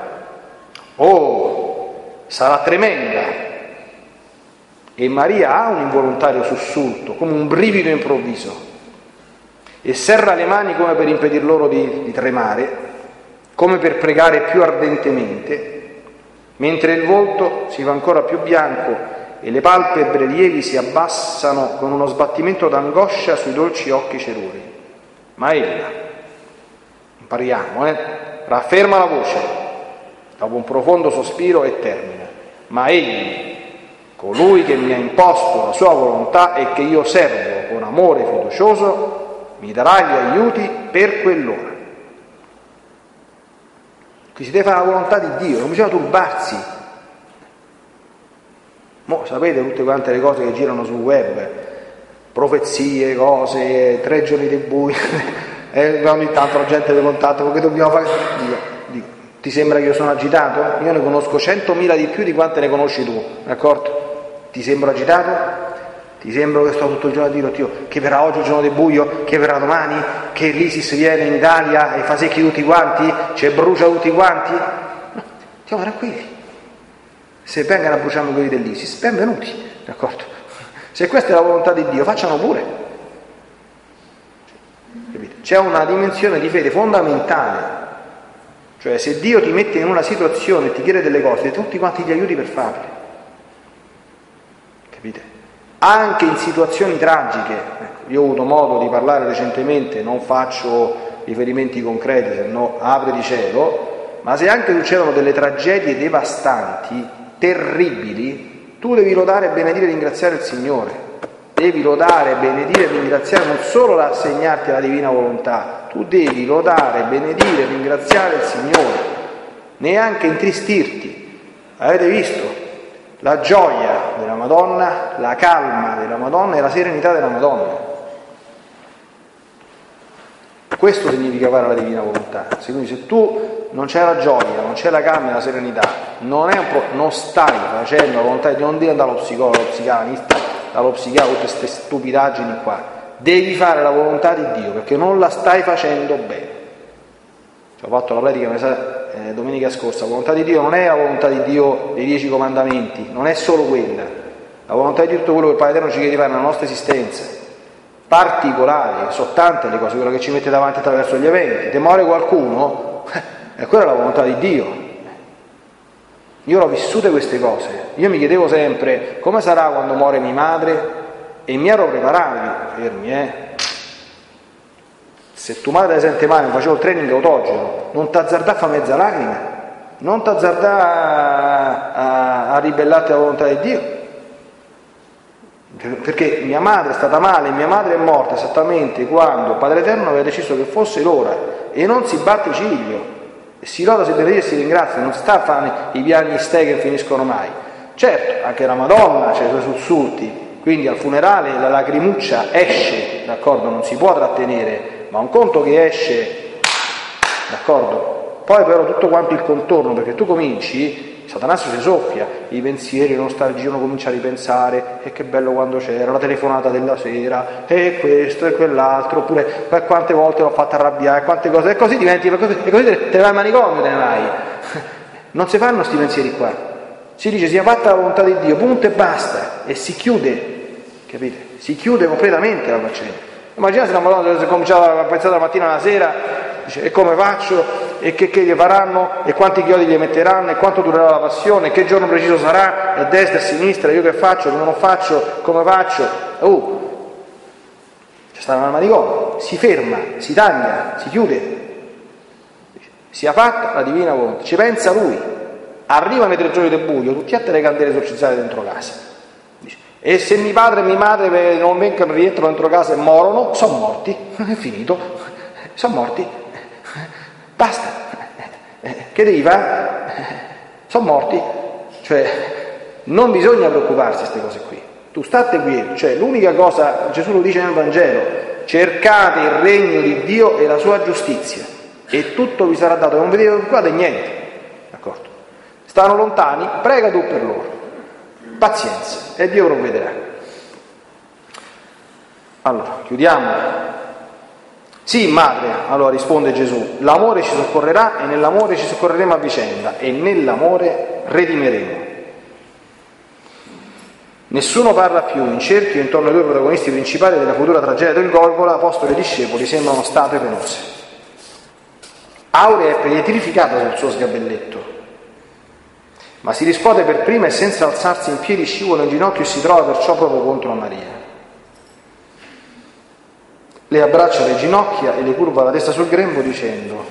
Oh, sarà tremenda. E Maria ha un involontario sussulto, come un brivido improvviso, e serra le mani come per impedir loro di, di tremare, come per pregare più ardentemente, mentre il volto si fa ancora più bianco e le palpebre lievi si abbassano con uno sbattimento d'angoscia sui dolci occhi ceruri. Ma ella, impariamo, eh, rafferma la voce, dopo un profondo sospiro e termina. Ma egli, colui che mi ha imposto la sua volontà e che io servo con amore fiducioso, mi darà gli aiuti per quell'ora. Qui si deve fare la volontà di Dio, non bisogna turbarsi, Mo, sapete tutte quante le cose che girano sul web, profezie, cose, tre giorni di buio, e ogni tanto la gente vi contatta, che dobbiamo fare? Dico, ti sembra che io sono agitato? Io ne conosco centomila di più di quante ne conosci tu, d'accordo? Ti sembro agitato? Ti sembra che sto tutto il giorno a dire, Dio, che verrà oggi il giorno del buio, che verrà domani, che l'ISIS viene in Italia e fa secchi tutti quanti, ci brucia tutti quanti? No, stiamo tranquilli se vengano a bruciarmi quelli dell'ISIS, benvenuti, d'accordo? Se questa è la volontà di Dio, facciano pure. C'è una dimensione di fede fondamentale, cioè se Dio ti mette in una situazione e ti chiede delle cose, tutti quanti gli aiuti per farle. Capite? Anche in situazioni tragiche, ecco, io ho avuto modo di parlare recentemente, non faccio riferimenti concreti, se no apre di cielo, ma se anche succedono delle tragedie devastanti, terribili, tu devi lodare, benedire e ringraziare il Signore. Devi lodare, benedire e ringraziare non solo rassegnarti alla divina volontà, tu devi lodare, benedire e ringraziare il Signore, neanche intristirti. Avete visto? La gioia della Madonna, la calma della Madonna e la serenità della Madonna. Questo significa fare la divina volontà. Quindi se tu non c'è la gioia, non c'è la calma e la serenità, non, pro- non stai facendo la volontà di non devi andare allo psicologo, allo psicanalista, dallo psichiatra, tutte queste stupidaggini qua. Devi fare la volontà di Dio perché non la stai facendo bene. Ho fatto la pratica eh, domenica scorsa, la volontà di Dio non è la volontà di Dio dei dieci comandamenti, non è solo quella. La volontà di tutto quello che il Padre Eterno ci chiede di fare nella nostra esistenza particolari, sono tante le cose, quello che ci mette davanti attraverso gli eventi. Te muore qualcuno, e quella è la volontà di Dio. Io l'ho vissute queste cose. Io mi chiedevo sempre come sarà quando muore mia madre e mi ero preparato, fermi, eh. Se tua madre sente male, mi facevo il training autogeno, non t'azzardà a fare mezza lacrima, non t'azzardà a, a, a ribellarti alla volontà di Dio. Perché mia madre è stata male, mia madre è morta esattamente quando Padre Eterno aveva deciso che fosse l'ora e non si batte ciglio. si loda, si benedice e si ringrazia, non sta a fare i piani ste che finiscono mai. Certo, anche la Madonna c'è i suoi sussulti, quindi al funerale la lacrimuccia esce, d'accordo, non si può trattenere, ma un conto che esce, d'accordo? Poi però tutto quanto il contorno, perché tu cominci, Satanasso si soffia, i pensieri, la nostalgia, uno comincia a ripensare, e che bello quando c'era, la telefonata della sera, e questo e quell'altro, oppure quante volte l'ho fatta arrabbiare, quante cose, e così diventi, e così te ne vai al manicomio, te ne vai. Non si fanno questi pensieri qua. Si dice sia fatta la volontà di Dio, punto e basta, e si chiude capite? Si chiude completamente la faccenda. Immaginate se la Madonna cominciava a pensare la mattina alla sera, dice e come faccio, e che, che gli faranno, e quanti chiodi gli metteranno, e quanto durerà la passione, e che giorno preciso sarà, a destra, a sinistra, io che faccio, come non faccio, come faccio. Uh, c'è stata una manicomio, si ferma, si taglia, si chiude. Sia fatta la divina volontà, ci pensa lui. Arrivano i tre giorni del buio, tutti a te le candele esorcizzate dentro casa. E se mio padre e mia madre non vengono, rientrano dentro casa e morono, sono morti, è finito, sono morti, basta. Che devi fare? Sono morti. Cioè, non bisogna preoccuparsi di queste cose qui. Tu state qui, cioè l'unica cosa, Gesù lo dice nel Vangelo, cercate il regno di Dio e la sua giustizia e tutto vi sarà dato. Non vedete preoccupate niente, d'accordo? Stanno lontani, prega tu per loro. Pazienza e Dio provvederà. Allora, chiudiamo. Sì, madre, allora risponde Gesù, l'amore ci soccorrerà e nell'amore ci soccorreremo a vicenda e nell'amore redimeremo. Nessuno parla più, in cerchio intorno ai due protagonisti principali della futura tragedia del Golgola, apostoli e discepoli sembrano statue penose. Aurea è pietrificata sul suo sgabelletto, ma si riscuote per prima e senza alzarsi in piedi scivola in ginocchio e si trova perciò proprio contro Maria. Le abbraccia le ginocchia e le curva la testa sul grembo dicendo,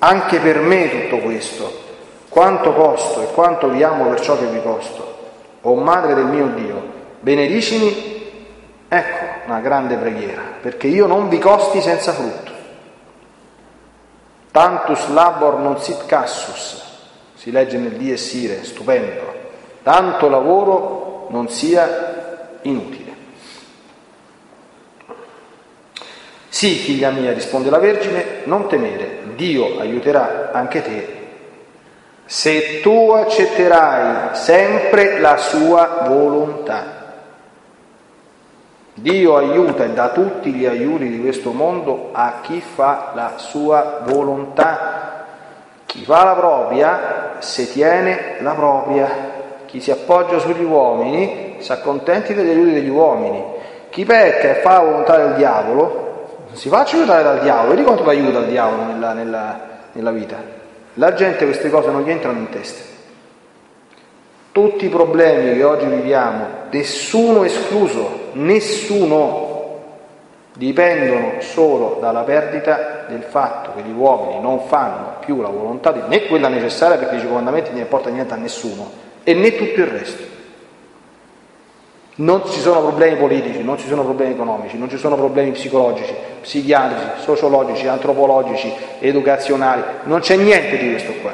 anche per me tutto questo, quanto costo e quanto vi amo per ciò che vi costo. O Madre del mio Dio, benedicimi, ecco una grande preghiera, perché io non vi costi senza frutto. Tantus labor non sit cassus, si legge nel Die Sire, stupendo, tanto lavoro non sia inutile. Sì, figlia mia, risponde la Vergine, non temere, Dio aiuterà anche te se tu accetterai sempre la sua volontà. Dio aiuta e dà tutti gli aiuti di questo mondo a chi fa la sua volontà chi fa la propria, se tiene la propria. Chi si appoggia sugli uomini, si accontenti degli aiuti degli uomini. Chi pecca e fa la volontà del diavolo, non si faccia aiutare dal diavolo. Vedi quanto ti aiuta il diavolo nella, nella, nella vita. La gente queste cose non gli entrano in testa. Tutti i problemi che oggi viviamo, nessuno escluso, nessuno dipendono solo dalla perdita del fatto che gli uomini non fanno più la volontà di né quella necessaria perché i comandamenti non importa niente a nessuno e né tutto il resto. Non ci sono problemi politici, non ci sono problemi economici, non ci sono problemi psicologici, psichiatrici, sociologici, antropologici, educazionali, non c'è niente di questo qua.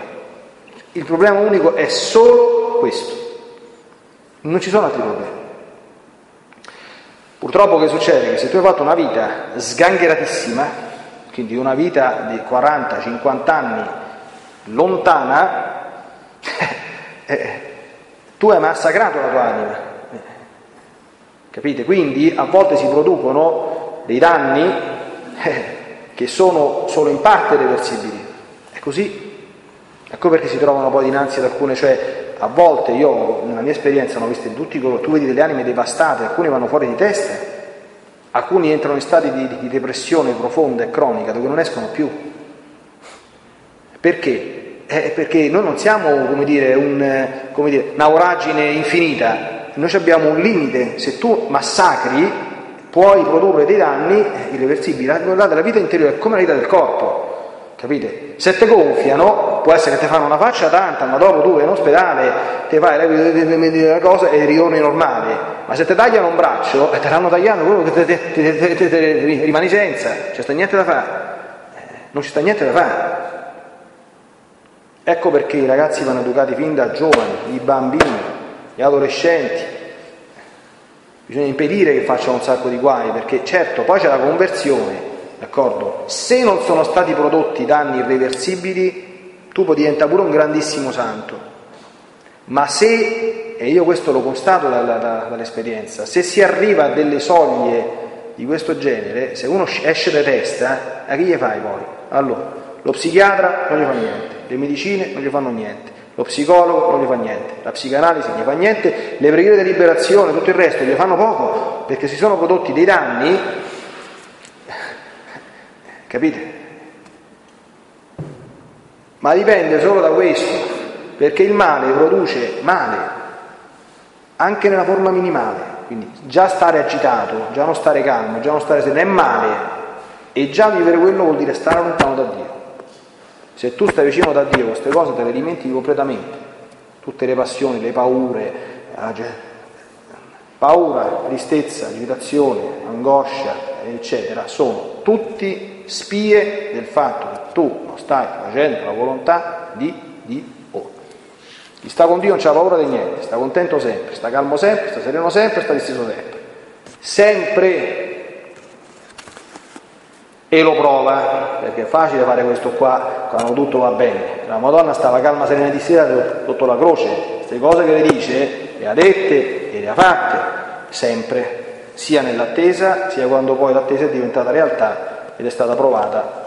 Il problema unico è solo questo. Non ci sono altri problemi. Purtroppo che succede? Che se tu hai fatto una vita sgangheratissima, quindi una vita di 40-50 anni lontana, eh, tu hai massacrato la tua anima. Capite? Quindi a volte si producono dei danni eh, che sono solo in parte reversibili. È così. Ecco perché si trovano poi dinanzi ad alcune, cioè a volte io, nella mia esperienza, ho visto tutti coloro, tu vedi delle anime devastate, alcuni vanno fuori di testa, alcuni entrano in stati di, di depressione profonda e cronica dove non escono più. Perché? Eh, perché noi non siamo, come dire, un, come dire, una voragine infinita, noi abbiamo un limite, se tu massacri puoi produrre dei danni irreversibili, guardate la vita interiore è come la vita del corpo, capite? Se te gonfiano può essere che ti fanno una faccia tanta, ma dopo tu in ospedale, ti fai la cosa e ritorni normale. Ma se ti tagliano un braccio e te l'hanno tagliato, quello che rimani senza, c'è sta niente da fare. Non ci sta niente da fare. Ecco perché i ragazzi vanno educati fin da giovani, i bambini, gli adolescenti. Bisogna impedire che facciano un sacco di guai, perché certo poi c'è la conversione, d'accordo? Se non sono stati prodotti danni irreversibili, tu puoi diventare pure un grandissimo santo. Ma se, e io questo lo constato dall'esperienza, se si arriva a delle soglie di questo genere, se uno esce da testa, a chi gli fai poi? Allora, lo psichiatra non gli fa niente, le medicine non gli fanno niente, lo psicologo non gli fa niente, la psicanalisi non gli fa niente, le preghiere di liberazione, tutto il resto gli fanno poco perché si sono prodotti dei danni, capite? Ma dipende solo da questo, perché il male produce male, anche nella forma minimale, quindi già stare agitato, già non stare calmo, già non stare sereno è male e già vivere quello vuol dire stare lontano da Dio. Se tu stai vicino da Dio, queste cose te le dimentichi completamente. Tutte le passioni, le paure, paura, tristezza, agitazione, angoscia, eccetera, sono tutti spie del fatto che tu non stai facendo la volontà di Dio. Chi sta con Dio non c'ha paura di niente, sta contento sempre, sta calmo sempre, sta sereno sempre, sta disteso sempre. Sempre e lo prova, perché è facile fare questo qua quando tutto va bene. La Madonna stava calma, serena di sera sotto la croce, queste cose che le dice le ha dette e le ha fatte, sempre, sia nell'attesa, sia quando poi l'attesa è diventata realtà ed è stata provata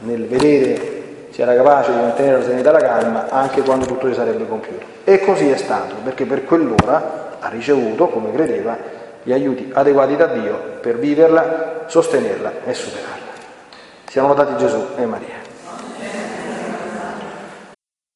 nel vedere se era capace di mantenere la serenità e la calma anche quando tutto si sarebbe compiuto. E così è stato, perché per quell'ora ha ricevuto, come credeva, gli aiuti adeguati da Dio per viverla, sostenerla e superarla. Siamo lodati Gesù e Maria.